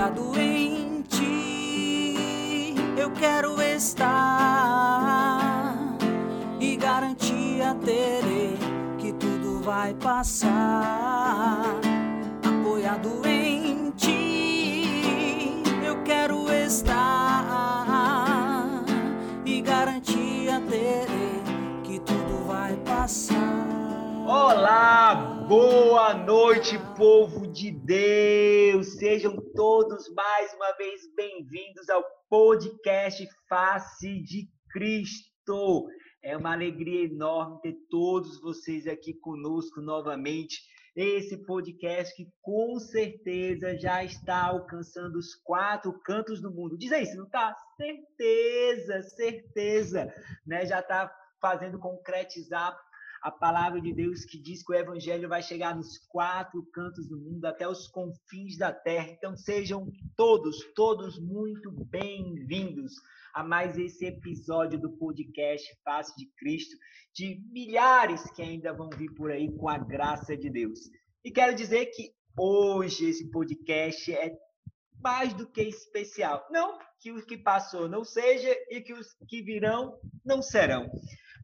apoiado em ti. Eu quero estar e garantia terei que tudo vai passar. Apoiado em ti, eu quero estar e garantia terei que tudo vai passar. Olá, boa noite, povo de Deus! Sejam todos mais uma vez bem-vindos ao podcast Face de Cristo. É uma alegria enorme ter todos vocês aqui conosco novamente. Esse podcast que com certeza já está alcançando os quatro cantos do mundo. Diz aí, se não está? Certeza, certeza. Né? Já está fazendo concretizar a palavra de Deus que diz que o evangelho vai chegar nos quatro cantos do mundo, até os confins da terra. Então sejam todos, todos muito bem-vindos a mais esse episódio do podcast Face de Cristo, de milhares que ainda vão vir por aí com a graça de Deus. E quero dizer que hoje esse podcast é mais do que especial. Não que o que passou não seja e que os que virão não serão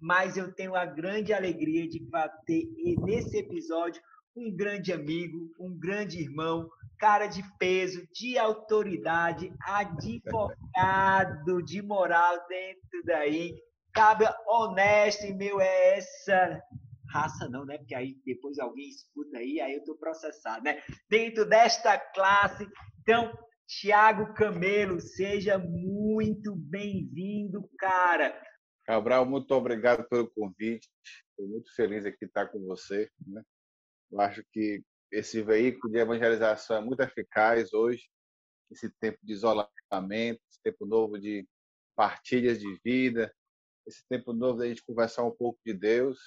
mas eu tenho a grande alegria de ter nesse episódio um grande amigo, um grande irmão, cara de peso, de autoridade, advogado de moral dentro daí, cabra honesto e meu é essa raça não, né? Porque aí depois alguém escuta aí, aí eu tô processado, né? Dentro desta classe, então Tiago Camelo, seja muito bem-vindo, cara. Cabral, muito obrigado pelo convite. Estou muito feliz aqui estar com você. Né? Eu acho que esse veículo de evangelização é muito eficaz hoje, esse tempo de isolamento, esse tempo novo de partilhas de vida, esse tempo novo da gente conversar um pouco de Deus,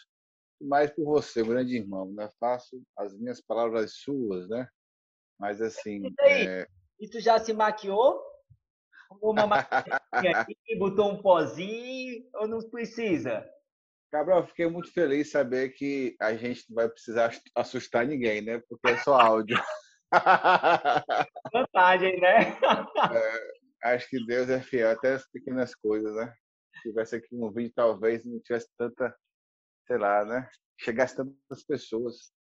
e mais por você, grande irmão. Né? Faço as minhas palavras suas, né? Mas assim. E, é... e tu já se maquiou? Uma maquininha aqui, botou um pozinho ou não precisa? Cabral, fiquei muito feliz de saber que a gente não vai precisar assustar ninguém, né? Porque é só áudio. Vantagem, né? É, acho que Deus é fiel até as pequenas coisas, né? Se tivesse aqui um vídeo, talvez não tivesse tanta, sei lá, né? Chegasse tantas pessoas.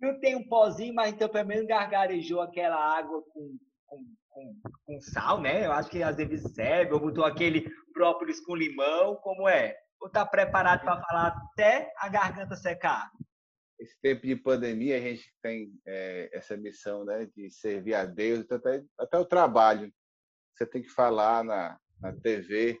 Não tem um pozinho, mas então pelo menos gargarejou aquela água com com, com, com, sal, né? Eu acho que às vezes serve, ou botou aquele própolis com limão, como é? Ou tá preparado para falar até a garganta secar? Esse tempo de pandemia, a gente tem é, essa missão né, de servir a Deus, então até, até o trabalho. Você tem que falar na, na TV,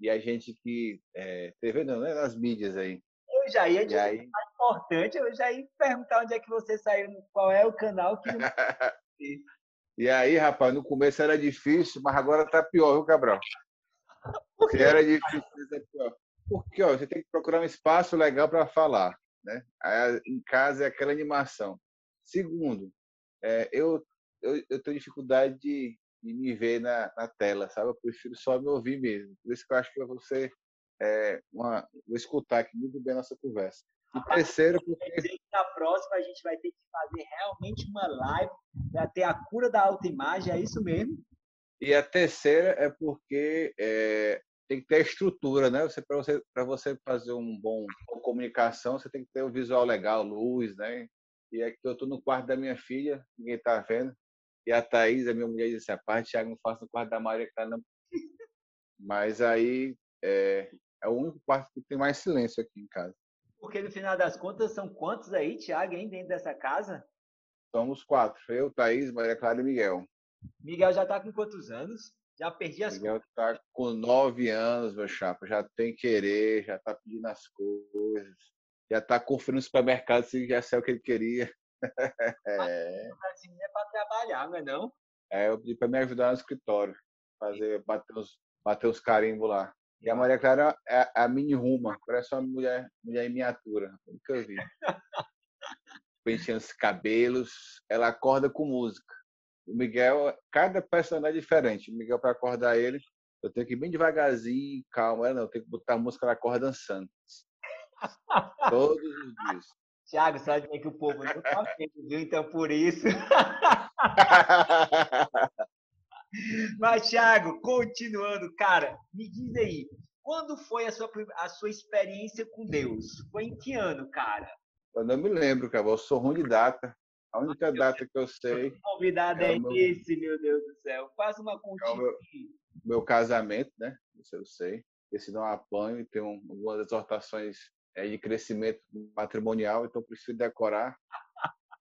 e a gente que. É, TV não, né? Nas mídias aí. Eu já ia dizer aí... mais importante, eu já ia perguntar onde é que você saiu, qual é o canal que. E aí, rapaz, no começo era difícil, mas agora tá pior, viu, Cabral? Se era difícil, é pior. Porque ó, você tem que procurar um espaço legal para falar. Né? Aí, em casa é aquela animação. Segundo, é, eu, eu, eu, tenho dificuldade de, de me ver na, na, tela, sabe? Eu prefiro só me ouvir mesmo. Por isso que eu acho que eu vou ser é, uma, vou escutar aqui muito bem a nossa conversa. E terceiro, porque. Na próxima a gente vai ter que fazer realmente uma live para ter a cura da autoimagem, é isso mesmo? E a terceira é porque é, tem que ter estrutura, né? Você para você você fazer um bom uma comunicação, você tem que ter o um visual legal, luz, né? E aqui eu estou no quarto da minha filha, ninguém está vendo. E a Thaís, a minha mulher, disse: a parte, Thiago, não faço no quarto da Maria que tá não. Mas aí é, é o único quarto que tem mais silêncio aqui em casa. Porque no final das contas, são quantos aí, Tiago, hein, dentro dessa casa? Somos quatro. Eu, Thaís, Maria Clara e Miguel. Miguel já está com quantos anos? Já perdi as Miguel está com nove anos, meu chapa. Já tem querer, já está pedindo as coisas. Já está conferindo no supermercado se já sei o que ele queria. é. Assim, é para trabalhar, não é não? É, eu pedi para me ajudar no escritório. Fazer, bater os, bater os carimbos lá. E a Maria Clara é a mini Ruma, parece uma mulher, mulher em miniatura, nunca vi. Penteando os cabelos, ela acorda com música. O Miguel, cada personagem é diferente. O Miguel, para acordar ele, eu tenho que ir bem devagarzinho, calma. Não, eu tenho que botar a música, ela acorda dançando. Todos os dias. Tiago, sabe que o povo não tá vendo, viu? Então, por isso. Mas, Thiago, continuando, cara, me diz aí, quando foi a sua, a sua experiência com Deus? Foi em que ano, cara? Eu não me lembro, cara. Eu sou ruim de data. A única data que eu sei. Que convidado é, é meu... esse, meu Deus do céu? Faz uma continha. É meu, meu, casamento, né? Isso eu sei. Esse não apanho e tem um, algumas exortações é, de crescimento matrimonial, então preciso decorar.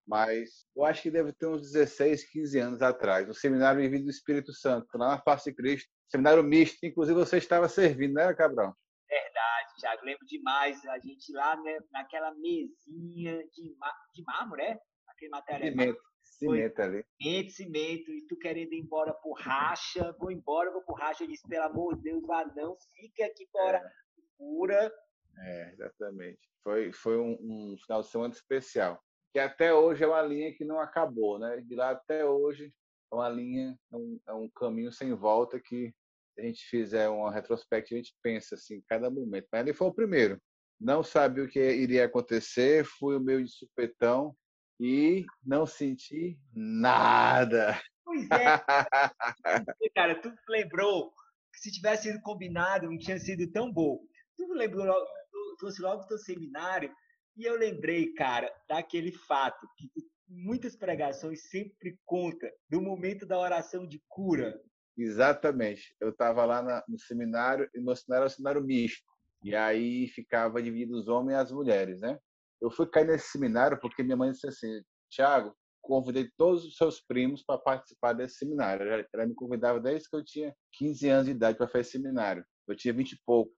Mas eu acho que deve ter uns 16, 15 anos atrás, no seminário Vivido do Espírito Santo, lá na Face de Cristo, seminário misto, inclusive você estava servindo, né, Cabral? Verdade, Thiago, lembro demais. A gente lá né, naquela mesinha de, de mármore, é? Aquele material. Cimento, cimento ali. Cimento, cimento, e tu querendo ir embora por racha, vou embora, vou por racha. Eu disse, pelo amor de Deus, vá não, fica aqui fora é. pura. É, exatamente. Foi, foi um, um final de semana especial. Que até hoje é uma linha que não acabou, né? De lá até hoje é uma linha, é um, é um caminho sem volta que a gente fizer uma retrospectiva, a gente pensa assim, cada momento. Mas ele foi o primeiro. Não sabia o que iria acontecer, fui o meio de supetão e não senti nada. Pois é. Cara, tu lembrou que se tivesse sido combinado, não tinha sido tão bom. Tu lembrou tu trouxe logo do teu seminário e eu lembrei, cara, daquele fato que muitas pregações sempre conta do momento da oração de cura. Exatamente. Eu estava lá no seminário, e no seminário era um seminário misto. E aí ficava dividido os homens e as mulheres, né? Eu fui cair nesse seminário porque minha mãe disse assim, Tiago, convidei todos os seus primos para participar desse seminário. Ela, me convidava desde que eu tinha 15 anos de idade para fazer seminário. Eu tinha 20 e pouco.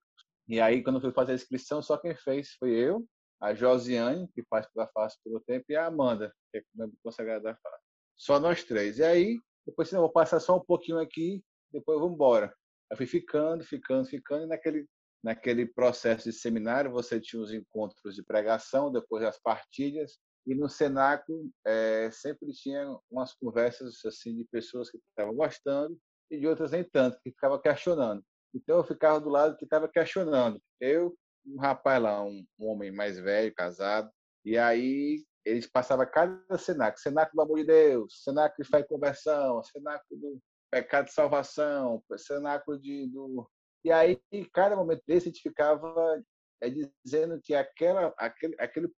E aí, quando eu fui fazer a inscrição, só quem fez foi eu, a Josiane, que faz pela face pelo tempo, e a Amanda, que é membro consagrado da face. Só nós três. E aí, depois, assim, vou passar só um pouquinho aqui, depois vou embora. Eu fui ficando, ficando, ficando, e naquele, naquele processo de seminário você tinha os encontros de pregação, depois as partilhas, e no cenáculo é, sempre tinha umas conversas assim de pessoas que estavam gostando e de outras nem tanto, que ficavam questionando. Então eu ficava do lado que estava questionando. Eu, um rapaz lá, um, um homem mais velho, casado, e aí eles passavam cada cenáculo, cenáculo do amor de Deus, cenáculo de fé e conversão, cenáculo do pecado de salvação, cenáculo de, do... E aí, em cada momento desse, a gente ficava é, dizendo que aquela, aquele, aquele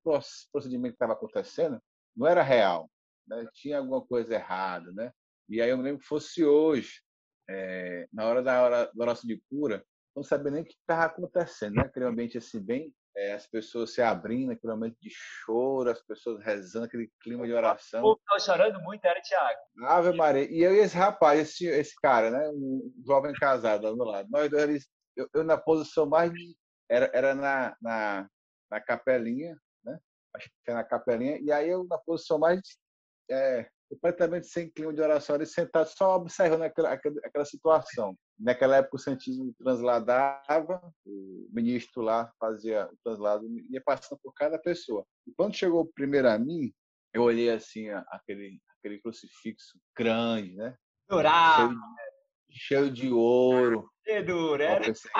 procedimento que estava acontecendo não era real, né? tinha alguma coisa errada. Né? E aí eu me lembro que fosse hoje, é, na hora da, hora da oração de cura, não sabia nem o que estava acontecendo, né? aquele ambiente assim bem é, as pessoas se abrindo, aquele momento de choro, as pessoas rezando, aquele clima de oração. O povo chorando muito, era Tiago. Ave Maria. E eu e esse rapaz, esse, esse cara, né? Um jovem casado ao meu lado. Nós dois, eu, eu na posição mais. Era, era na, na, na capelinha, né? Acho que era na capelinha. E aí eu na posição mais é, completamente sem clima de oração, ali sentado só observando aquela, aquela, aquela situação. Naquela época o Santismo transladava, o ministro lá fazia o translado, ia passando por cada pessoa. E quando chegou primeiro a mim, eu olhei assim aquele, aquele crucifixo grande, né? Dourado. Cheio, cheio, de ouro. Que duro, era? Eu pensei,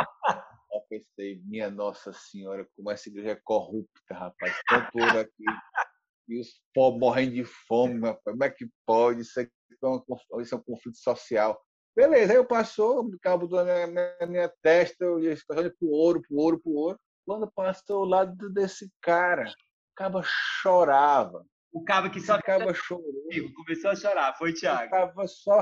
eu pensei, minha Nossa Senhora, como essa igreja é corrupta, rapaz. Tanto ouro aqui e os pobres morrendo de fome, rapaz. Como é que pode? Isso, é um, isso é um conflito social. Beleza, aí eu passou, o cabo da minha, minha, minha, testa, eu ia olhando pro ouro, pro ouro, pro ouro. Quando passou ao lado desse cara, o cabo chorava. O cabo que só cabo chorou. Começou a chorar, foi Thiago. Tava só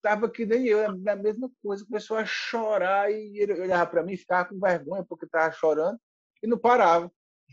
tava que nem eu, a mesma coisa, começou a chorar e ele olhava para mim, ficava com vergonha porque tava chorando e não parava.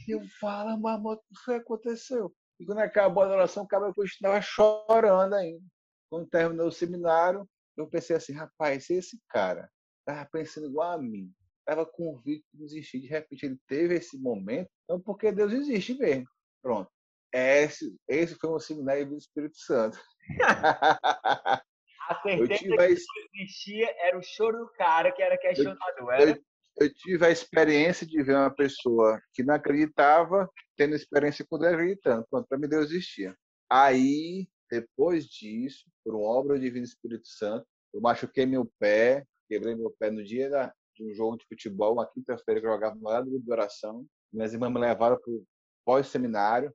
E eu falo, mas o que foi que aconteceu? E quando acabou a oração, o cara continuava chorando ainda. Quando terminou o seminário, eu pensei assim, rapaz, se esse cara estava pensando igual a mim, estava convicto de existir, de repente ele teve esse momento, então porque Deus existe mesmo. Pronto. Esse, esse foi um seminário do Espírito Santo. a certeza que Deus existia era o choro do cara que era questionado, era? Eu, eu tive a experiência de ver uma pessoa que não acreditava tendo experiência com Deus acreditando. Pronto, para mim Deus existia. Aí, depois disso, por uma obra do Divino Espírito Santo, eu machuquei meu pé, quebrei meu pé no dia da, de um jogo de futebol, uma quinta-feira que eu jogava no lado de oração. Minhas irmãs me levaram para o pós-seminário.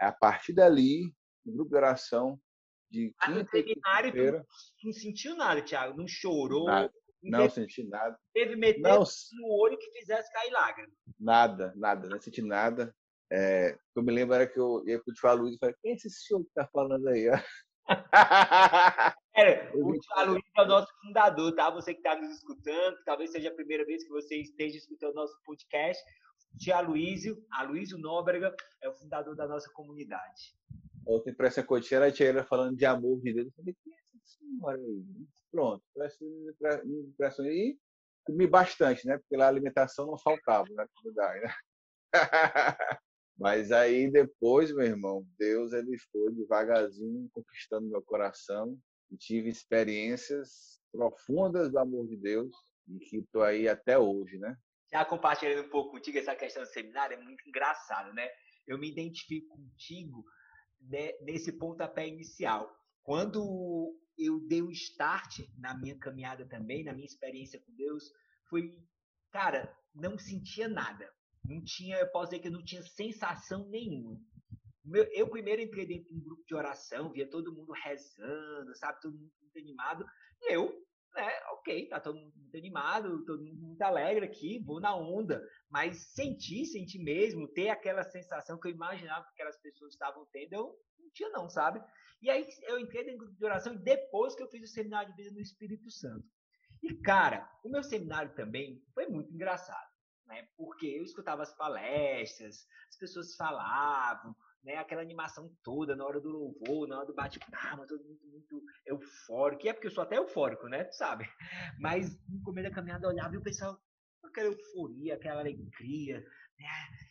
A partir dali, no grupo de oração, de Mas no quinta e seminário, tu quinta-feira. não sentiu nada, Thiago. Não chorou. Nada. Não Não teve, senti nada. teve meter Não, no olho que fizesse cair lágrimas. nada, nada, não senti nada. É, eu me lembro era que eu ia pro Tio Luiz e falei, quem é esse senhor que tá falando aí? ó?" É, Eu o Thiago Luiz é o nosso fundador, tá? Você que está nos escutando, talvez seja a primeira vez que você esteja escutando nosso podcast. Tia Aloysio, Aloysio Nóbrega, é o fundador da nossa comunidade. Outra impressão que eu tinha era a tia falando de amor de Deus. Eu falei, quem é essa senhora aí? Pronto, essa impressão aí. Comi bastante, né? Porque lá a alimentação não faltava na comunidade, né? Mas aí depois, meu irmão, Deus ele foi devagarzinho conquistando meu coração e tive experiências profundas do amor de Deus e que estou aí até hoje, né? Já compartilhando um pouco contigo essa questão do seminário, é muito engraçado, né? Eu me identifico contigo né, nesse pontapé inicial. Quando eu dei o start na minha caminhada também, na minha experiência com Deus, foi, cara, não sentia nada. Não tinha, eu posso dizer que não tinha sensação nenhuma. Eu primeiro entrei dentro de um grupo de oração, via todo mundo rezando, sabe, todo mundo muito animado. E eu, né, ok, tá todo mundo muito animado, todo mundo muito alegre aqui, vou na onda. Mas sentir, sentir mesmo, ter aquela sensação que eu imaginava que aquelas pessoas estavam tendo, eu não tinha não, sabe? E aí eu entrei dentro do grupo de oração depois que eu fiz o seminário de vida no Espírito Santo. E, cara, o meu seminário também foi muito engraçado, né? Porque eu escutava as palestras, as pessoas falavam, né? Aquela animação toda na hora do louvor, na hora do bate-palma, todo mundo muito eufórico. E é porque eu sou até eufórico, né? Tu sabe? Mas no começo da caminhada eu olhava e o pessoal aquela euforia, aquela alegria, né?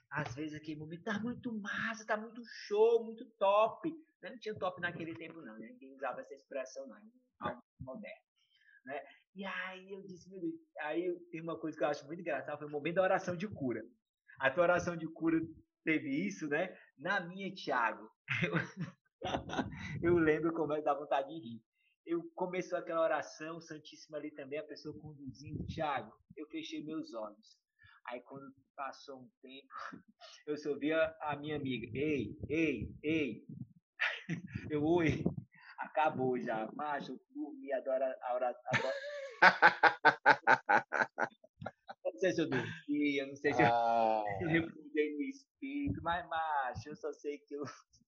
Às vezes aquele momento tá muito massa, tá muito show, muito top. né? Não tinha top naquele tempo, não, né? Ninguém usava essa expressão, não. É algo moderno. Né? E aí eu disse, meu Deus, aí tem uma coisa que eu acho muito engraçada, foi o momento da oração de cura. A tua oração de cura teve isso, né? Na minha, Thiago, eu, eu lembro como é dá vontade de rir. Eu começou aquela oração, Santíssima ali também, a pessoa conduzindo, Thiago, eu fechei meus olhos. Aí quando passou um tempo, eu só ouvia a minha amiga, ei, ei, ei. Eu, oi, acabou já, macho, eu dormi, adoro, adoro, adoro. Não sei se eu dormi, eu não sei se eu Ah, eu refundei no espírito, mas, macho, eu só sei que eu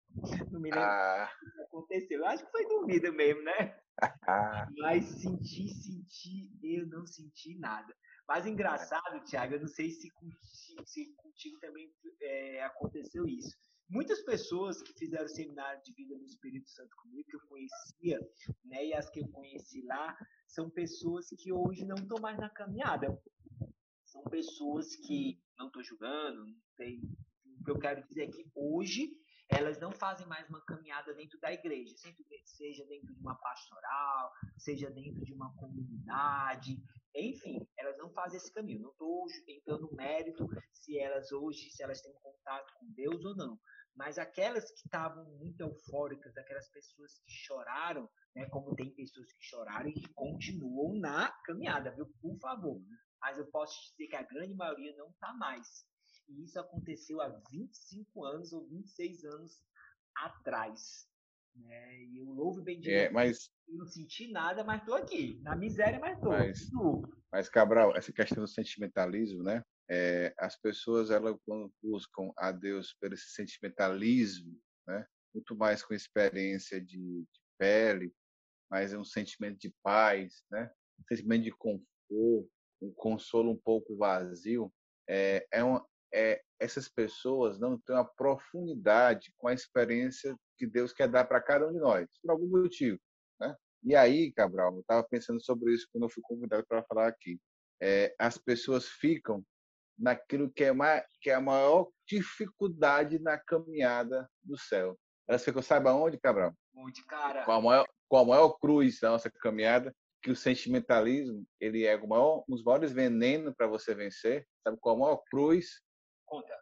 não me lembro ah, o que aconteceu. Eu acho que foi dormida mesmo, né? ah. Mas senti, senti, eu não senti nada. Mas engraçado, Thiago, eu não sei se contigo, se contigo também é, aconteceu isso. Muitas pessoas que fizeram seminário de vida no Espírito Santo comigo, que eu conhecia, né, e as que eu conheci lá, são pessoas que hoje não estão mais na caminhada. São pessoas que, não estou julgando, não sei, o que eu quero dizer é que hoje elas não fazem mais uma caminhada dentro da igreja, seja dentro de uma pastoral, seja dentro de uma comunidade, enfim, elas não fazem esse caminho. Não estou entrando no mérito se elas hoje, se elas têm contato com Deus ou não. Mas aquelas que estavam muito eufóricas, aquelas pessoas que choraram, né, como tem pessoas que choraram e que continuam na caminhada, viu? Por favor. Mas eu posso te dizer que a grande maioria não está mais. E isso aconteceu há 25 anos ou 26 anos atrás. Né? E eu louvo e bendigo É, mas, eu não senti nada, mas tô aqui. Na miséria, mas tô. Mas- mas Cabral, essa questão do sentimentalismo, né? É, as pessoas, elas buscam a Deus pelo esse sentimentalismo, né? Muito mais com experiência de, de pele, mas é um sentimento de paz, né? Um sentimento de conforto, um consolo um pouco vazio. É, é uma, é, essas pessoas não têm uma profundidade com a experiência que Deus quer dar para cada um de nós, por algum motivo. Né? E aí, Cabral, eu estava pensando sobre isso quando eu fui convidado para falar aqui. É, as pessoas ficam naquilo que é, ma- que é a maior dificuldade na caminhada do céu. Elas ficam, sabe aonde, Cabral? Muito, cara. Com a maior, com a maior cruz da nossa caminhada, que o sentimentalismo ele é o maior, um dos maiores venenos para você vencer. Sabe qual a maior cruz? Conta.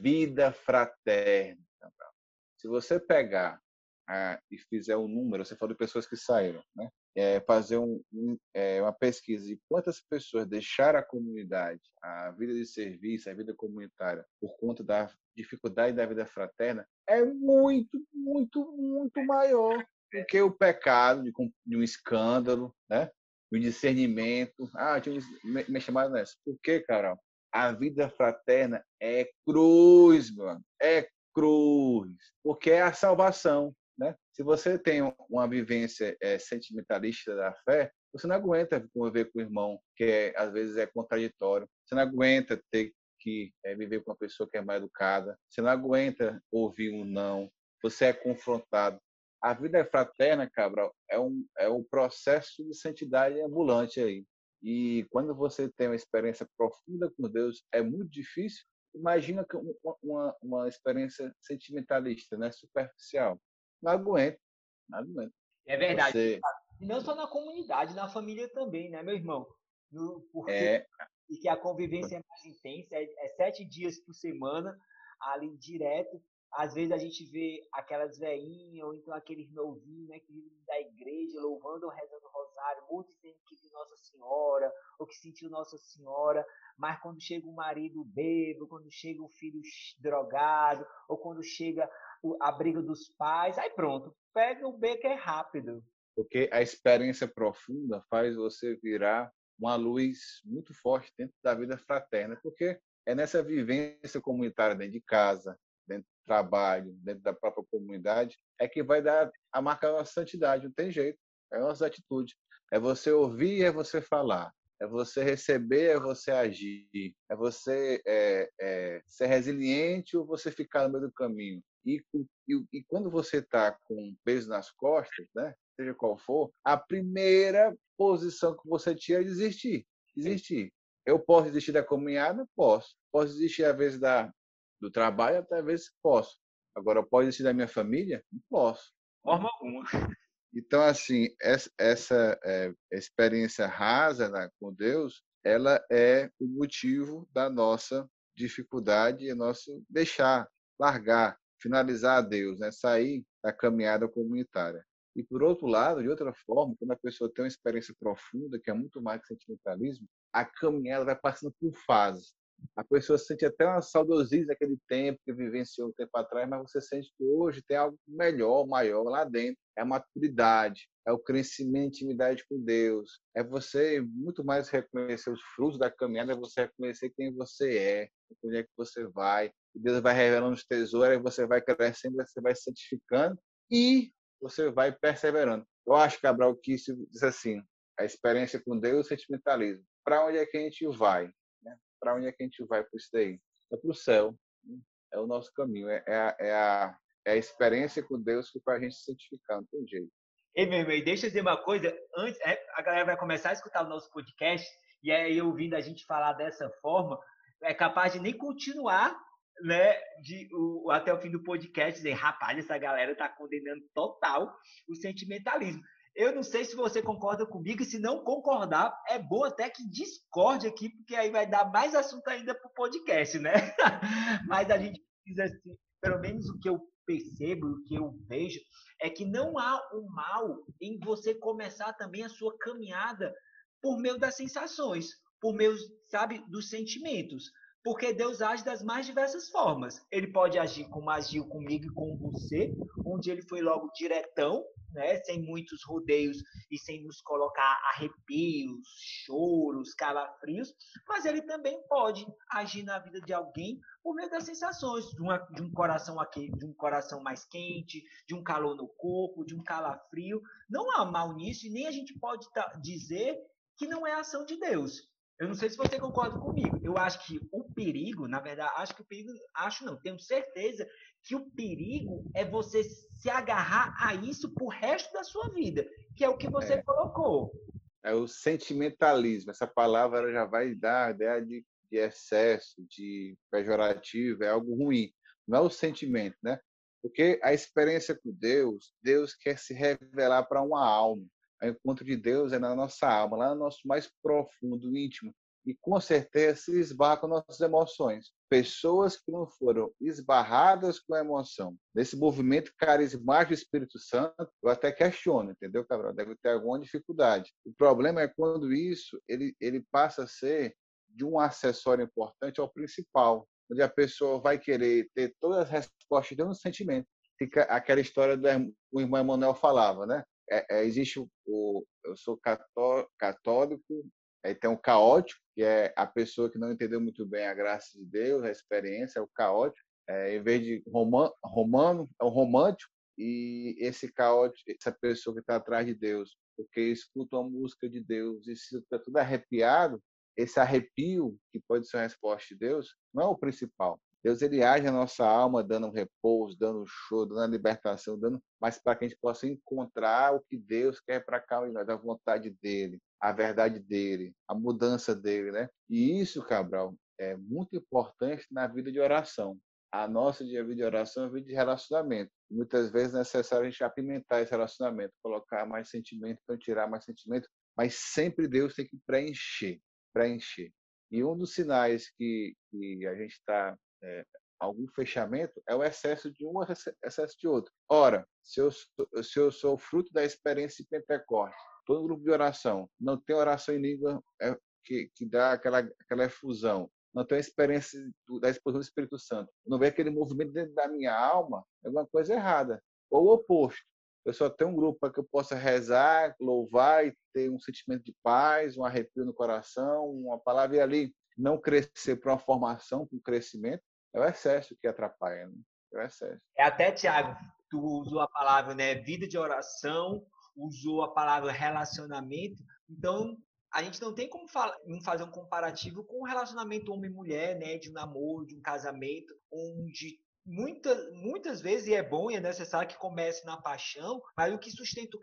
vida fraterna. Cabral. Se você pegar ah, e fizer um número, você falou de pessoas que saíram, né? É, fazer um, um, é, uma pesquisa de quantas pessoas deixaram a comunidade, a vida de serviço, a vida comunitária, por conta da dificuldade da vida fraterna, é muito, muito, muito maior. Porque o pecado de, de um escândalo, né? o discernimento. Ah, tinha me, me chamado nessa. Por quê, Carol? A vida fraterna é cruz, mano. É cruz. Porque é a salvação. Né? Se você tem uma vivência é, sentimentalista da fé, você não aguenta conviver com o irmão, que é, às vezes é contraditório. Você não aguenta ter que é, viver com uma pessoa que é mais educada. Você não aguenta ouvir um não. Você é confrontado. A vida fraterna, Cabral, é um, é um processo de santidade ambulante aí. E quando você tem uma experiência profunda com Deus, é muito difícil. Imagina uma, uma, uma experiência sentimentalista, né? superficial. Não aguento. Não aguento. É verdade. Você... E não só na comunidade, na família também, né, meu irmão? No, porque é... E que a convivência é mais intensa, é, é sete dias por semana, ali direto. Às vezes a gente vê aquelas veinhas, ou então aqueles novinhos, né, que vivem da igreja, louvando ou rezando o rosário, muitos dizendo que viu Nossa Senhora, ou que sentiu Nossa Senhora, mas quando chega o marido bebo, quando chega o filho drogado, ou quando chega a briga dos pais, aí pronto, pega o beco é rápido. Porque a experiência profunda faz você virar uma luz muito forte dentro da vida fraterna, porque é nessa vivência comunitária dentro de casa, dentro do trabalho, dentro da própria comunidade, é que vai dar a marca da santidade, não tem jeito, é a nossa atitude. É você ouvir, é você falar. É você receber, é você agir. É você é, é, ser resiliente ou você ficar no meio do caminho. E, e, e quando você está com peso nas costas, né, seja qual for, a primeira posição que você tinha é desistir. Desistir. Eu posso desistir da caminhada? Posso. Posso desistir, às vezes, da, do trabalho? Vezes posso. Agora, posso desistir da minha família? Não posso. Forma alguma. Então, assim, essa, essa é, experiência rasa né, com Deus, ela é o motivo da nossa dificuldade e nosso deixar, largar, finalizar a Deus, né? sair da caminhada comunitária. E, por outro lado, de outra forma, quando a pessoa tem uma experiência profunda, que é muito mais que sentimentalismo, a caminhada vai passando por fases. A pessoa sente até uma saudosismo daquele tempo que vivenciou um tempo atrás, mas você sente que hoje tem algo melhor, maior lá dentro. É a maturidade, é o crescimento, intimidade com Deus. É você muito mais reconhecer os frutos da caminhada, é você reconhecer quem você é, onde é que você vai. Deus vai revelando os tesouros, e você vai crescendo, você vai santificando e você vai perseverando. Eu acho, Cabral, que isso diz assim, a experiência com Deus, o sentimentalismo. Para onde é que a gente vai? Né? Para onde é que a gente vai com isso daí? É para o céu. Né? É o nosso caminho. É, é, a, é, a, é a experiência com Deus que faz a gente se santificar, não tem jeito. Ei, meu irmão, deixa eu dizer uma coisa. Antes, é, a galera vai começar a escutar o nosso podcast e aí ouvindo a gente falar dessa forma, é capaz de nem continuar né, de, o, até o fim do podcast, dizer, rapaz, essa galera tá condenando total o sentimentalismo. Eu não sei se você concorda comigo, e se não concordar, é bom até que discorde aqui, porque aí vai dar mais assunto ainda para o podcast, né? Mas a gente precisa, assim, pelo menos o que eu percebo, o que eu vejo, é que não há um mal em você começar também a sua caminhada por meio das sensações, por meio, sabe, dos sentimentos. Porque Deus age das mais diversas formas. Ele pode agir como agiu comigo e com você, onde ele foi logo diretão, né, sem muitos rodeios e sem nos colocar arrepios, choros, calafrios, mas ele também pode agir na vida de alguém por meio das sensações, de, uma, de um coração aqui, de um coração mais quente, de um calor no corpo, de um calafrio. Não há mal nisso e nem a gente pode dizer que não é ação de Deus. Eu não sei se você concorda comigo. Eu acho que o perigo, na verdade, acho que o perigo, acho não, tenho certeza que o perigo é você se agarrar a isso pro resto da sua vida, que é o que você é. colocou. É o sentimentalismo. Essa palavra já vai dar a ideia de, de excesso, de pejorativo, é algo ruim. Não é o sentimento, né? Porque a experiência com Deus, Deus quer se revelar para uma alma o encontro de Deus é na nossa alma, lá no nosso mais profundo, íntimo. E com certeza se esbarra com nossas emoções. Pessoas que não foram esbarradas com a emoção, nesse movimento carismático do Espírito Santo, eu até questiono, entendeu, Cabral? Deve ter alguma dificuldade. O problema é quando isso ele, ele passa a ser de um acessório importante ao principal, onde a pessoa vai querer ter todas as respostas de um sentimento. fica aquela história do o irmão Emanuel falava, né? É, é, existe o, o, eu sou católico, aí tem o caótico, que é a pessoa que não entendeu muito bem a graça de Deus, a experiência, é o caótico. É, em vez de roman, romano, é o romântico, e esse caótico, essa pessoa que está atrás de Deus, porque escuta a música de Deus e se está tudo arrepiado, esse arrepio que pode ser uma resposta de Deus, não é o principal. Deus ele age na nossa alma, dando um repouso, dando um show, dando a libertação, dando, mas para que a gente possa encontrar o que Deus quer para cá em nós, a vontade dele, a verdade dele, a mudança dele, né? E isso, Cabral, é muito importante na vida de oração. A nossa vida de oração é vida de relacionamento. Muitas vezes é necessário a gente apimentar esse relacionamento, colocar mais sentimento, então tirar mais sentimento, mas sempre Deus tem que preencher, preencher. E um dos sinais que, que a gente está é, algum fechamento é o excesso de um, excesso de outro. Ora, se eu, se eu sou fruto da experiência de Pentecostes, todo grupo de oração não tem oração em língua é, que, que dá aquela, aquela efusão, não tem a experiência da exposição do Espírito Santo, não vê aquele movimento dentro da minha alma, é alguma coisa errada. Ou o oposto. Eu só tenho um grupo para que eu possa rezar, louvar e ter um sentimento de paz, um arrepio no coração, uma palavra e ali não crescer para uma formação, para um crescimento, é o excesso que atrapalha. Né? É o excesso. É até, Tiago, tu usou a palavra né, vida de oração, usou a palavra relacionamento. Então, a gente não tem como fazer um comparativo com o relacionamento homem-mulher, né, de um namoro, de um casamento, onde muitas, muitas vezes, é bom e é necessário que comece na paixão, mas o que sustenta o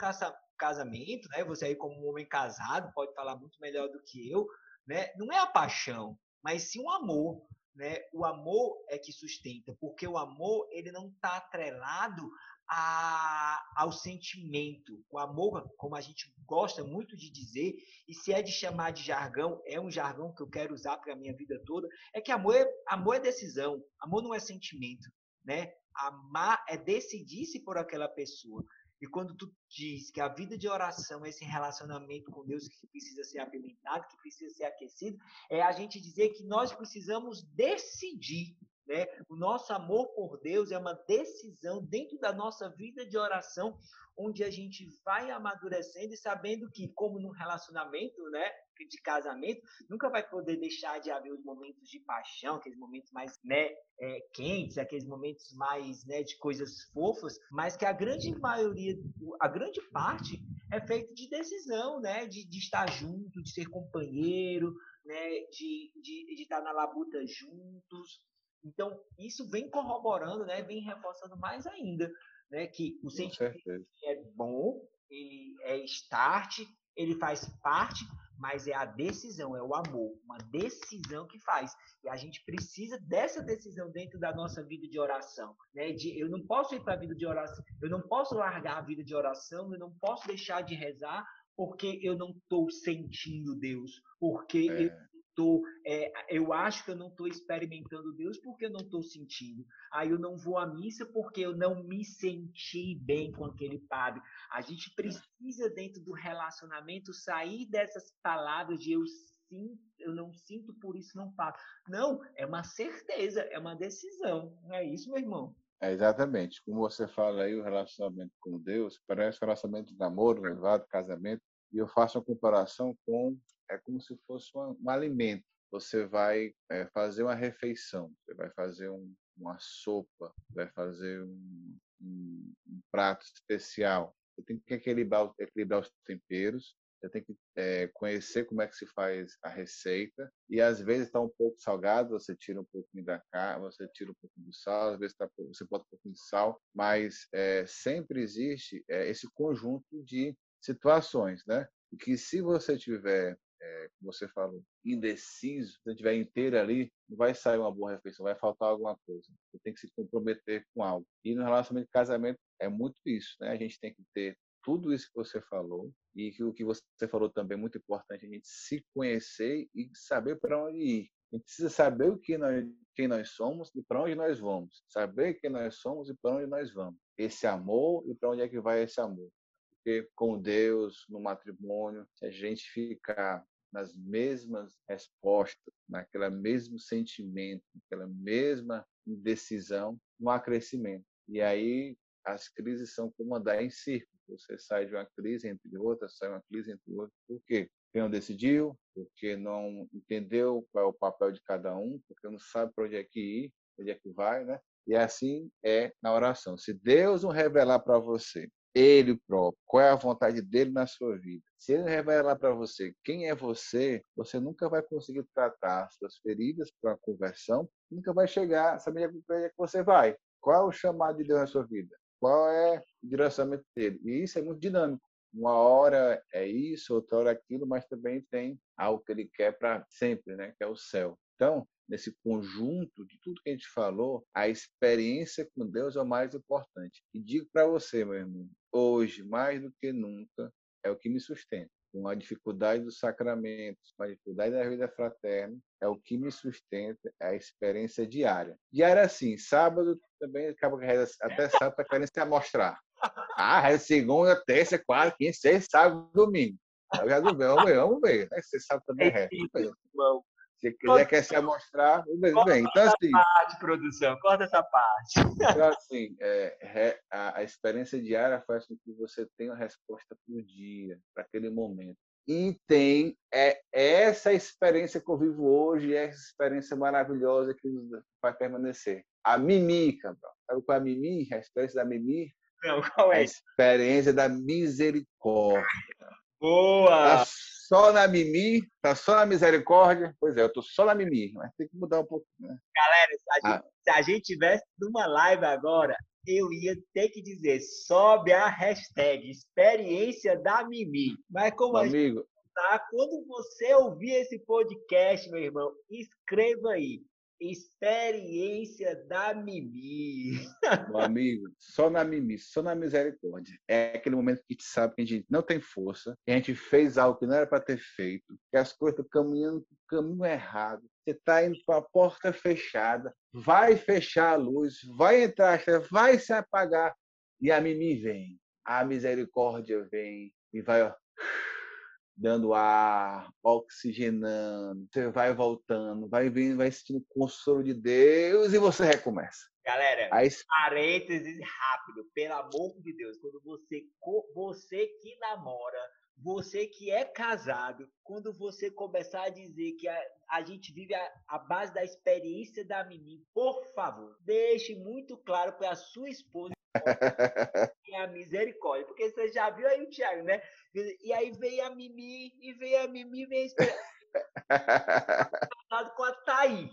casamento, né, você aí como um homem casado pode falar muito melhor do que eu, né? Não é a paixão, mas sim o amor, né? O amor é que sustenta, porque o amor ele não está atrelado a, ao sentimento. O amor, como a gente gosta muito de dizer, e se é de chamar de jargão, é um jargão que eu quero usar para a minha vida toda, é que amor é, amor é decisão, amor não é sentimento, né? Amar é decidir-se por aquela pessoa. E quando tu diz que a vida de oração é esse relacionamento com Deus que precisa ser apimentado, que precisa ser aquecido, é a gente dizer que nós precisamos decidir né? O nosso amor por Deus é uma decisão dentro da nossa vida de oração, onde a gente vai amadurecendo e sabendo que, como num relacionamento, né, de casamento, nunca vai poder deixar de haver os momentos de paixão, aqueles momentos mais né, é, quentes, aqueles momentos mais né, de coisas fofas, mas que a grande maioria, a grande parte é feita de decisão, né, de, de estar junto, de ser companheiro, né, de, de, de estar na labuta juntos. Então, isso vem corroborando, né, vem reforçando mais ainda né, que o sentimento é bom, ele é start, ele faz parte, mas é a decisão, é o amor, uma decisão que faz. E a gente precisa dessa decisão dentro da nossa vida de oração, né? De eu não posso ir para a vida de oração, eu não posso largar a vida de oração, eu não posso deixar de rezar porque eu não estou sentindo Deus, porque é. eu tô, é, eu acho que eu não estou experimentando Deus porque eu não estou sentindo. Aí eu não vou à missa porque eu não me senti bem com aquele padre. A gente precisa, dentro do relacionamento, sair dessas palavras de eu sinto, eu não sinto, por isso não faço. Não, é uma certeza, é uma decisão. Não é isso, meu irmão? É exatamente. Como você fala aí, o relacionamento com Deus parece um relacionamento de namoro, noivado, casamento. E eu faço uma comparação com é como se fosse um, um alimento. Você vai é, fazer uma refeição, você vai fazer um, uma sopa, vai fazer um, um, um, prato especial. Você tem que equilibrar, equilibrar os temperos, você tem que é, conhecer como é que se faz a receita e às vezes está um pouco salgado, você tira um pouquinho da carne, você tira um pouquinho do sal, às vezes tá, você bota um pouquinho de sal, mas é, sempre existe é, esse conjunto de situações, né? E que se você tiver é, você falou, indeciso, se estiver inteiro ali, não vai sair uma boa refeição, vai faltar alguma coisa. Você tem que se comprometer com algo. E no relacionamento de casamento é muito isso, né? A gente tem que ter tudo isso que você falou e que o que você falou também é muito importante a gente se conhecer e saber para onde ir. A gente precisa saber o que nós, quem nós somos e para onde nós vamos. Saber quem nós somos e para onde nós vamos. Esse amor e para onde é que vai esse amor. Porque com Deus, no matrimônio, se a gente ficar nas mesmas respostas, naquele mesmo sentimento, naquela mesma indecisão, não há crescimento. E aí as crises são como andar em círculo. Você sai de uma crise entre outras, sai uma crise entre outras. Por quê? Porque não decidiu, porque não entendeu qual é o papel de cada um, porque não sabe para onde é que ir, onde é que vai, né? E assim é na oração. Se Deus não revelar para você ele próprio, qual é a vontade dele na sua vida. Se ele revelar para você quem é você, você nunca vai conseguir tratar suas feridas para a conversão, nunca vai chegar, saber onde é que você vai. Qual é o chamado de Deus na sua vida? Qual é o direcionamento dele? E isso é muito dinâmico. Uma hora é isso, outra hora é aquilo, mas também tem algo que ele quer para sempre, né? que é o céu. Então, nesse conjunto de tudo que a gente falou, a experiência com Deus é o mais importante. E digo para você, meu irmão, hoje, mais do que nunca, é o que me sustenta. Com a dificuldade dos sacramentos, com a dificuldade da vida fraterna, é o que me sustenta, é a experiência diária. Diária, assim, sábado também acaba que até sábado está querendo se amostrar. Ah, é segunda, terça, quarta, quinta, sexta, sábado, domingo. Eu já vamos ver, vamos ver. Você sabe também é resto. Se quiser quer se amostrar, corta bem. Então, assim. parte, produção, corta essa parte. Então, assim, é, a, a, experiência diária faz com que você tenha uma resposta para o dia, para aquele momento. E tem é, essa experiência que eu vivo hoje, essa experiência maravilhosa que vai permanecer. A Mimi, Cabral. Sabe qual é a Mimi? A experiência da Mimi? Não, qual é? A experiência da misericórdia. Boa! Tá só na Mimi, tá só na misericórdia. Pois é, eu tô só na Mimi, mas tem que mudar um pouco, né? Galera, se a, ah. gente, se a gente tivesse numa live agora, eu ia ter que dizer, sobe a hashtag experiência da Mimi. Mas como amigo, tá, quando você ouvir esse podcast, meu irmão, escreva aí Experiência da Mimi. Meu amigo, só na Mimi, só na misericórdia. É aquele momento que a gente sabe que a gente não tem força, que a gente fez algo que não era para ter feito, que as coisas estão caminhando para o caminho errado. Você está indo para a porta fechada, vai fechar a luz, vai entrar, vai se apagar. E a Mimi vem, a misericórdia vem e vai, ó dando ar, oxigenando, você vai voltando, vai vendo, vai sentindo o consolo de Deus e você recomeça. Galera, Aí... parênteses rápido, pelo amor de Deus, quando você, você que namora, você que é casado, quando você começar a dizer que a, a gente vive a, a, base da experiência da Mimi, por favor, deixe muito claro para a sua esposa a misericórdia. Porque você já viu aí o Thiago, né? E aí veio a Mimi, e veio a Mimi, veio a com a Thaís.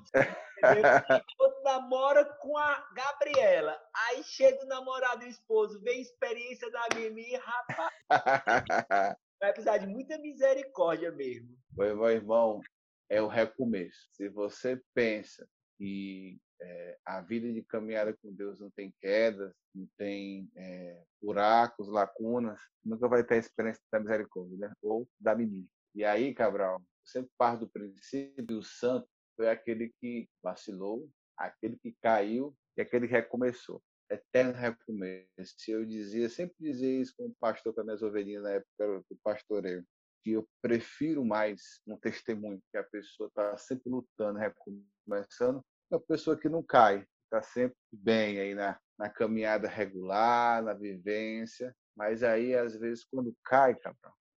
Outro namora com a Gabriela. Aí chega o namorado e o esposo, vem experiência da Mimi, rapaz. Vai precisar de muita misericórdia mesmo. Meu irmão, é o recomeço. Se você pensa que é, a vida de caminhada com Deus não tem quedas, não tem é, buracos, lacunas, nunca vai ter a experiência da misericórdia, né? ou da menina. E aí, Cabral, sempre parte do princípio, o santo foi aquele que vacilou, aquele que caiu e aquele que recomeçou. Eterno recomeço. Eu dizia, sempre dizia isso como pastor para minhas ovelhinhas na época do pastoreio, que eu prefiro mais um testemunho que a pessoa está sempre lutando, recomeçando, uma pessoa que não cai, está sempre bem aí na, na caminhada regular, na vivência, mas aí, às vezes, quando cai,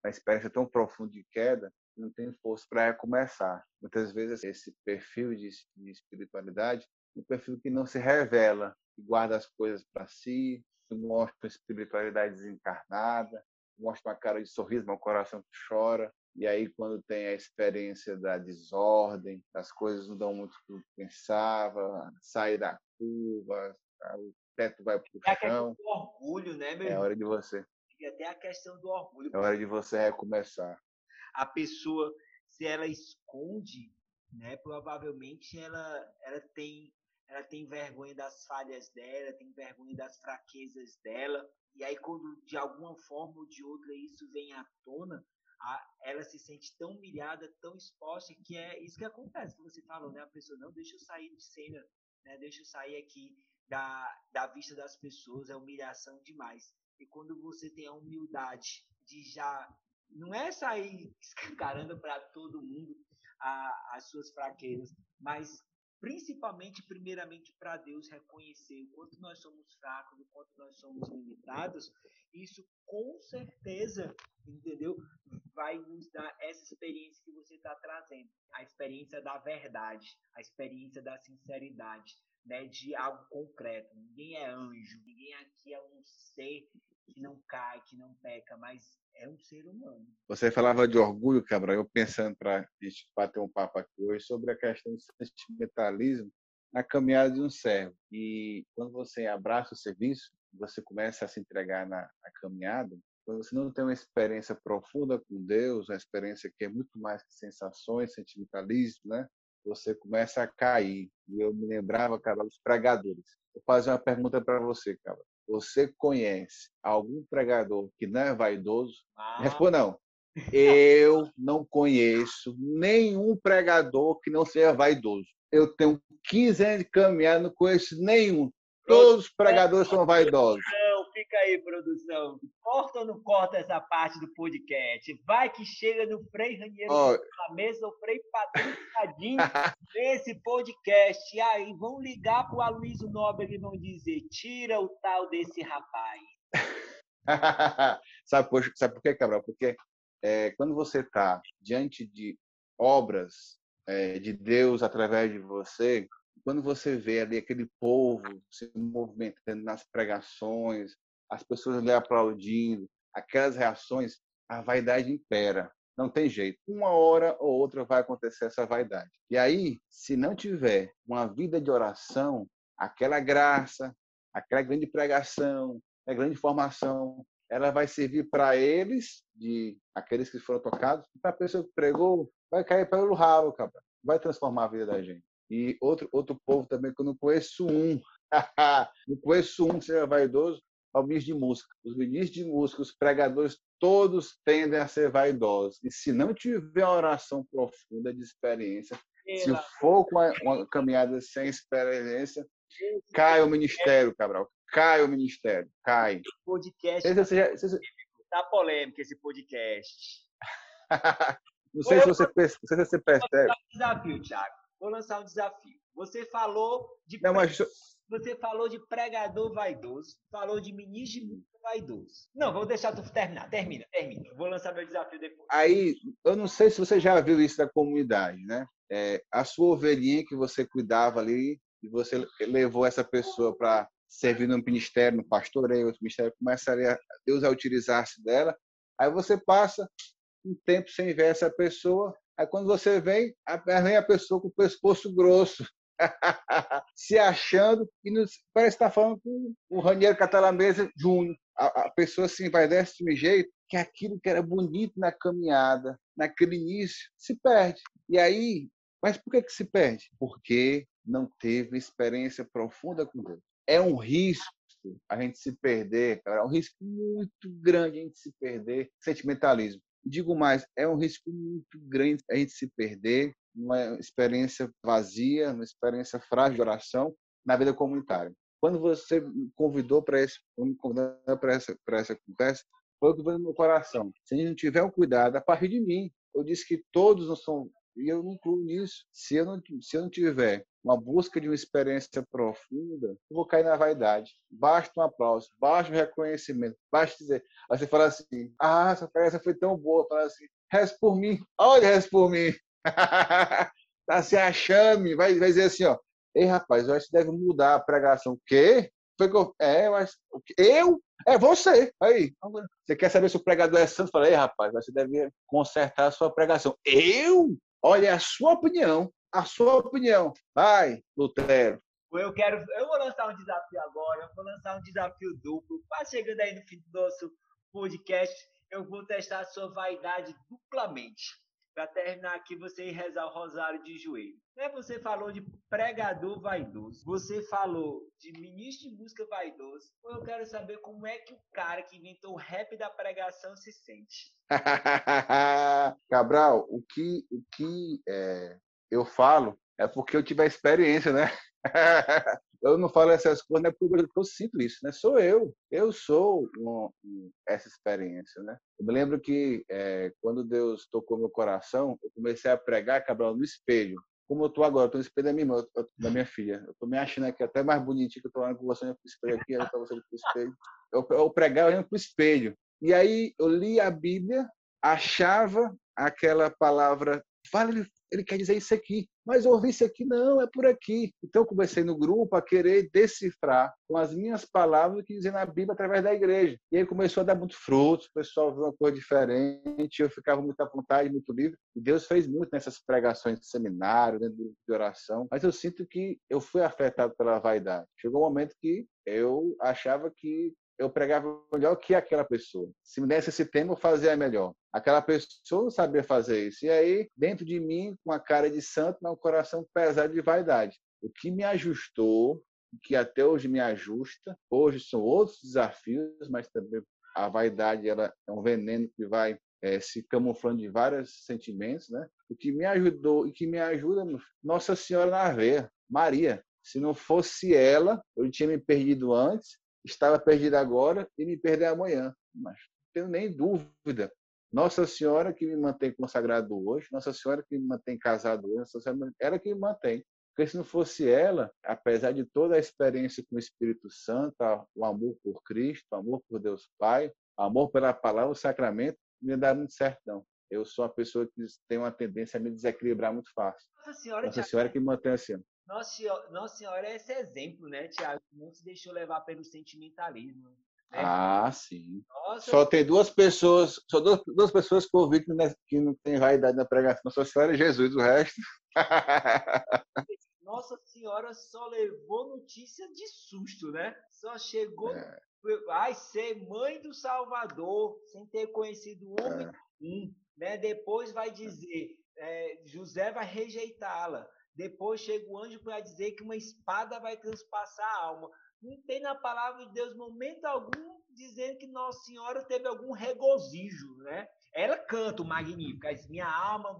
na experiência tão profunda de queda, não tem força para recomeçar. Muitas vezes, esse perfil de, de espiritualidade é um perfil que não se revela, que guarda as coisas para si, que mostra uma espiritualidade desencarnada, mostra uma cara de sorriso, um coração que chora, e aí, quando tem a experiência da desordem, as coisas não dão muito o que pensava, sai da curva, o teto vai para o é chão. É orgulho, né, meu É hora de você. E até a questão do orgulho. É hora de você recomeçar. A pessoa, se ela esconde, né, provavelmente ela, ela tem ela tem vergonha das falhas dela, tem vergonha das fraquezas dela, e aí quando de alguma forma ou de outra isso vem à tona, a, ela se sente tão humilhada, tão exposta, que é isso que acontece, você falou, né? A pessoa, não, deixa eu sair de cena, né? Deixa eu sair aqui da, da vista das pessoas, é humilhação demais. E quando você tem a humildade de já, não é sair escancarando para todo mundo a, as suas fraquezas, mas principalmente, primeiramente, para Deus reconhecer o quanto nós somos fracos, o quanto nós somos limitados, isso com certeza, entendeu? Vai nos dar essa experiência que você está trazendo, a experiência da verdade, a experiência da sinceridade, né? De algo concreto. Ninguém é anjo, ninguém aqui é um ser que não cai, que não peca, mas é um ser humano. Você falava de orgulho, Cabral, eu pensando para a gente bater um papo aqui hoje sobre a questão do sentimentalismo na caminhada de um servo. E quando você abraça o serviço, você começa a se entregar na, na caminhada, quando você não tem uma experiência profunda com Deus, uma experiência que é muito mais que sensações, sentimentalismo, né? Você começa a cair. E eu me lembrava, cara, dos pregadores. Vou fazer uma pergunta para você, cara. Você conhece algum pregador que não é vaidoso? Ah. Responda não. Eu não conheço nenhum pregador que não seja vaidoso. Eu tenho 15 anos de caminhar, não conheço nenhum. Todos os pregadores são vaidosos aí, produção. Corta ou não corta essa parte do podcast? Vai que chega no Frei Raniero oh. na mesa, o Frei Patrício nesse podcast. E aí, vão ligar pro Aloysio Nobre e vão dizer: tira o tal desse rapaz. sabe, por, sabe por quê, Cabral? Porque é, quando você está diante de obras é, de Deus através de você, quando você vê ali aquele povo se movimentando nas pregações, as pessoas lhe aplaudindo, aquelas reações, a vaidade impera. Não tem jeito. Uma hora ou outra vai acontecer essa vaidade. E aí, se não tiver uma vida de oração, aquela graça, aquela grande pregação, a grande formação, ela vai servir para eles, de aqueles que foram tocados, para a pessoa que pregou, vai cair pelo ralo, cara. Vai transformar a vida da gente. E outro, outro povo também que eu não conheço um. não conheço um que seja vaidoso, ao ministro de música. Os ministros de música, os pregadores, todos tendem a ser vaidosos. E se não tiver uma oração profunda de experiência, se for com uma caminhada sem experiência, cai o ministério, Cabral. Cai o ministério. Cai. Podcast. Tá, você... tá polêmico esse podcast. não sei se você, se você percebe. Vou lançar um desafio, Thiago. Vou lançar um desafio. Você falou de. Não, mas você falou de pregador vaidoso, falou de ministro vaidoso. Não, vou deixar tu terminar. Termina, termina. Vou lançar meu desafio depois. Aí, eu não sei se você já viu isso da comunidade, né? É, a sua ovelhinha que você cuidava ali, e você levou essa pessoa para servir no ministério, no pastoreio, outro ministério, começa a Deus a utilizar-se dela. Aí você passa um tempo sem ver essa pessoa, aí quando você vem, vem a pessoa com o pescoço grosso, se achando e nos, parece estar tá falando com o Raniero Catalamesa Júnior. A, a, pessoa assim vai desse jeito que aquilo que era bonito na caminhada, naquele início, se perde. E aí, mas por que, que se perde? Porque não teve experiência profunda com Deus. É um risco a gente se perder, cara, é um risco muito grande a gente se perder sentimentalismo. Digo mais, é um risco muito grande a gente se perder uma experiência vazia, uma experiência frágil de oração na vida comunitária. Quando você me convidou para esse, me para essa, para essa conversa, foi o que veio no meu coração. Se a gente não tiver um cuidado, a partir de mim, eu disse que todos não são, e eu não incluo nisso. Se eu não, se eu não tiver uma busca de uma experiência profunda, eu vou cair na vaidade. Basta um aplauso, basta um reconhecimento, basta dizer. Aí você fala assim: ah, essa experiência foi tão boa. Fala assim: reze por mim, olha, reze por mim. tá se achando, vai, vai dizer assim, ó. Ei, rapaz, eu acho que deve mudar a pregação. O quê? Foi que eu, é, mas eu? É você. Aí, você quer saber se o pregador é santo? Fala, ei, rapaz, você deve consertar a sua pregação. Eu? Olha, a sua opinião. A sua opinião. Vai, Lutero. Eu quero, eu vou lançar um desafio agora, eu vou lançar um desafio duplo. Quase chegando aí no fim do nosso podcast, eu vou testar a sua vaidade duplamente para terminar aqui, você rezar o rosário de joelho. Né? Você falou de pregador vaidoso, você falou de ministro de música vaidoso. Eu quero saber como é que o cara que inventou o rap da pregação se sente. Cabral, o que, o que é, eu falo é porque eu tive a experiência, né? eu não falo essas coisas, não é porque eu sinto isso, né? Sou eu. Eu sou um, um, essa experiência, né? Eu me lembro que é, quando Deus tocou meu coração, eu comecei a pregar, Cabral, no espelho. como eu tô agora, eu tô no espelho da minha irmã, da minha filha. Eu tô me achando aqui até mais bonitinho que eu tô olhando com você no espelho aqui, ela tá pro espelho. Eu, eu pregar olhando pro espelho. E aí eu li a Bíblia, achava aquela palavra, vale ele quer dizer isso aqui. Mas eu ouvi isso aqui, não, é por aqui. Então eu comecei no grupo a querer decifrar com as minhas palavras o que dizia na Bíblia através da igreja. E aí começou a dar muito fruto, o pessoal viu uma coisa diferente, eu ficava muito à vontade, muito livre. E Deus fez muito nessas pregações de seminário, dentro de oração. Mas eu sinto que eu fui afetado pela vaidade. Chegou um momento que eu achava que eu pregava melhor que aquela pessoa. Se me desse esse tempo, eu fazia melhor. Aquela pessoa sabia fazer isso. E aí, dentro de mim, com a cara de santo, mas um coração pesado de vaidade. O que me ajustou, que até hoje me ajusta, hoje são outros desafios, mas também a vaidade ela é um veneno que vai é, se camuflando de vários sentimentos, né? O que me ajudou e que me ajuda, Nossa Senhora na veia, Maria. Se não fosse ela, eu tinha me perdido antes estava perdido agora e me perder amanhã. Mas não tenho nem dúvida. Nossa Senhora que me mantém consagrado hoje, Nossa Senhora que me mantém casado hoje, Nossa Senhora, ela que me mantém. Porque se não fosse ela, apesar de toda a experiência com o Espírito Santo, o amor por Cristo, o amor por Deus Pai, o amor pela palavra, o sacramento, me dá muito certo não. Eu sou uma pessoa que tem uma tendência a me desequilibrar muito fácil. Nossa Senhora, Nossa Senhora que me mantém assim. Nossa Senhora, Nossa Senhora é esse exemplo, né, Tiago? Não se deixou levar pelo sentimentalismo. Né? Ah, sim. Nossa, só tem duas pessoas, só duas, duas pessoas que eu vi que não, é, que não tem vaidade na pregação. Nossa Senhora e Jesus, o resto. Nossa Senhora só levou notícia de susto, né? Só chegou. É. Ai, ser mãe do Salvador, sem ter conhecido o homem é. né? Depois vai dizer, é, José vai rejeitá-la. Depois chega o anjo para dizer que uma espada vai transpassar a alma. Não tem na palavra de Deus momento algum dizendo que Nossa Senhora teve algum regozijo, né? Ela canta o magnífico, minha alma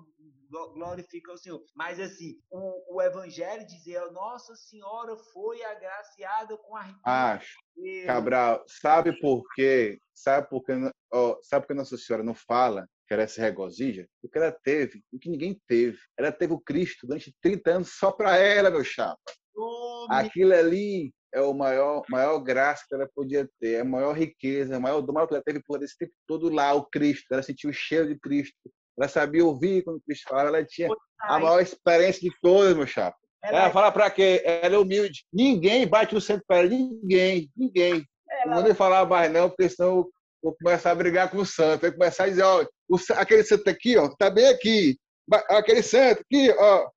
glorifica o Senhor. Mas assim, o, o Evangelho dizia, Nossa Senhora foi agraciada com a riqueza. Acho. Cabral, sabe por quê? Sabe por que, oh, sabe por que Nossa Senhora não fala que ela se regozija, porque ela teve o que ninguém teve. Ela teve o Cristo durante 30 anos só para ela, meu chapa. Oh, Aquilo ali é o maior, maior graça que ela podia ter, é a maior riqueza, a maior do maior que ela teve por esse tempo todo lá, o Cristo. Ela sentiu o cheiro de Cristo. Ela sabia ouvir quando Cristo falava. Ela tinha a maior experiência de todas, meu chapa. Ela, ela fala para quê? Ela é humilde. Ninguém bate o centro para ela. Ninguém. Ninguém. Ela... Não vou nem falar mais não, porque senão vou começar a brigar com o santo. Vai começar a dizer, ó, o, aquele santo aqui, ó, tá bem aqui. Aquele santo aqui, ó.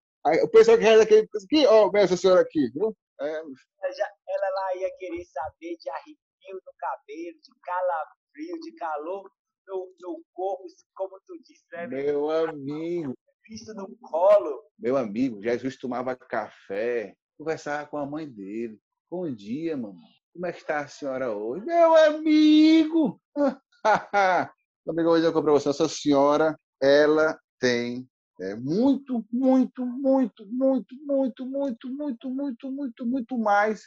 O pessoal que reza aquele aqui, ó, essa senhora aqui, viu? É. Ela, lá ia querer saber de arrepio no cabelo, de calafrio, de calor no, no corpo, como tu disse, né? Meu amigo. Cristo no colo. Meu amigo, Jesus tomava café, conversava com a mãe dele. Bom dia, mamãe. Como é que está a senhora hoje? Meu amigo! Amigo, hoje eu para você. Essa senhora, ela tem é, muito, muito, muito, muito, muito, muito, muito, muito, muito, muito mais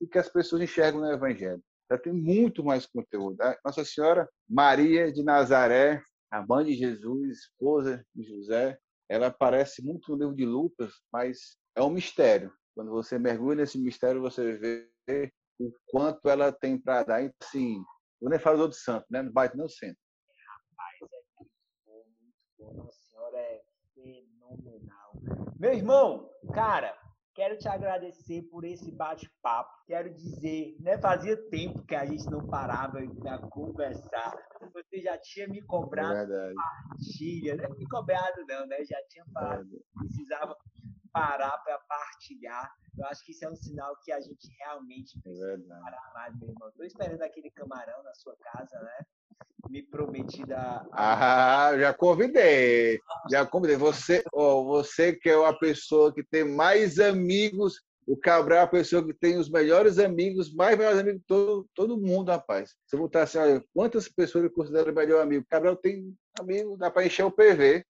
do que as pessoas enxergam no Evangelho. Ela tem muito mais conteúdo. Nossa Senhora Maria de Nazaré, a mãe de Jesus, esposa de José, ela aparece muito no livro de Lucas, mas é um mistério. Quando você mergulha nesse mistério, você vê o quanto ela tem para dar. Então, assim, eu nem falo do outro santo, né? Não bate nem centro. Rapaz, é muito bom, muito bom. Nossa Senhora é fenomenal. Meu irmão, cara, quero te agradecer por esse bate-papo. Quero dizer, né? Fazia tempo que a gente não parava para conversar. Você já tinha me cobrado é partilha, não é me cobrado não, né? Já tinha falado, precisava parar para partilhar. Eu acho que isso é um sinal que a gente realmente precisa é parar mais, meu irmão. Estou esperando aquele camarão na sua casa, né? Me prometida. Ah, já convidei. Já convidei. Você, oh, você que é uma pessoa que tem mais amigos. O Cabral é a pessoa que tem os melhores amigos, mais melhores amigos de todo, todo mundo, rapaz. Se eu botar assim, olha, quantas pessoas ele considera melhor amigo? O Cabral tem amigo, dá para encher o PV.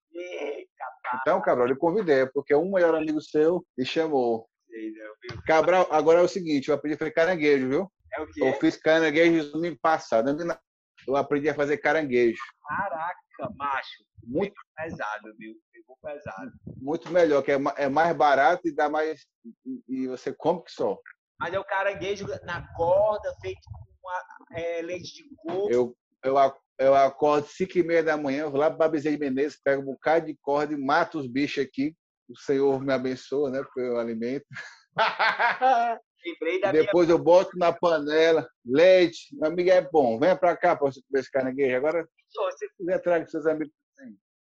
Então, Cabral, eu convidei, porque um melhor amigo seu me chamou. Cabral, agora é o seguinte, eu aprendi a fazer caranguejo, viu? É o quê? Eu fiz caranguejo no domingo passado. Eu aprendi a fazer caranguejo. Caraca, macho. Muito pesado, viu? ficou pesado. Muito melhor, que é, é mais barato e dá mais. E você come que só. Mas é o caranguejo na corda, feito com é, leite de coco. Eu, eu, eu acordo 5 e meia da manhã, vou lá para Bezerra de Menezes, pego um bocado de corda e mato os bichos aqui. O Senhor me abençoa, né? Pelo alimento. Depois minha... eu boto na panela, leite. Meu amigo é bom. Venha para cá para você comer esse caranguejo. Agora, você quiser, traga seus amigos.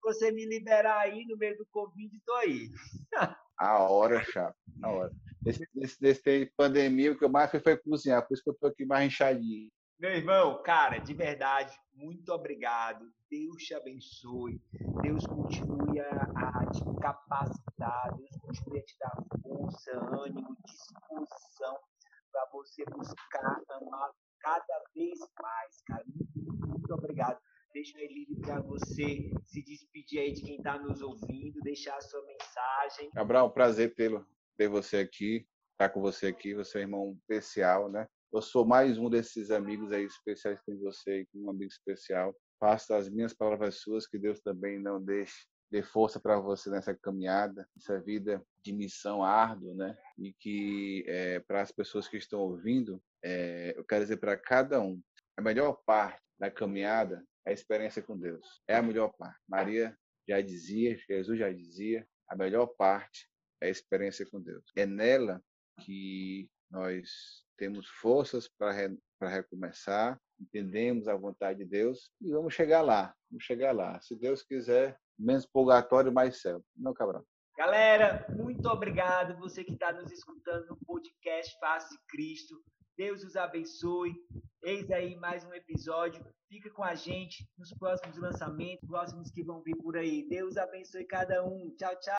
Você me liberar aí no meio do Covid, estou aí. A hora, chato. A hora. Nesse, nesse, nesse pandemia, o que eu mais fiz foi cozinhar. Por isso que eu estou aqui mais inchadinho. Meu irmão, cara, de verdade, muito obrigado. Deus te abençoe. Deus continue a, te capacitar. Deus continue a te dar força, ânimo, disposição para você buscar amar cada vez mais, cara. Muito, muito obrigado. Deixa ele para você se despedir aí de quem está nos ouvindo, deixar a sua mensagem. Gabriel, prazer tê-lo, ter você aqui, estar tá com você aqui. Você é um irmão especial, né? Eu sou mais um desses amigos aí especiais que tem você, um amigo especial. Faço as minhas palavras suas, que Deus também não deixe dê força para você nessa caminhada, nessa vida de missão árdua, né? E que é, para as pessoas que estão ouvindo, é, eu quero dizer para cada um, a melhor parte da caminhada é a experiência com Deus. É a melhor parte. Maria já dizia, Jesus já dizia, a melhor parte é a experiência com Deus. É nela que nós temos forças para re, recomeçar, entendemos a vontade de Deus e vamos chegar lá, vamos chegar lá. Se Deus quiser, menos purgatório, mais céu. Não, Cabral. Galera, muito obrigado você que está nos escutando no podcast Face Cristo. Deus os abençoe. Eis aí mais um episódio. Fica com a gente nos próximos lançamentos, próximos que vão vir por aí. Deus abençoe cada um. Tchau, tchau.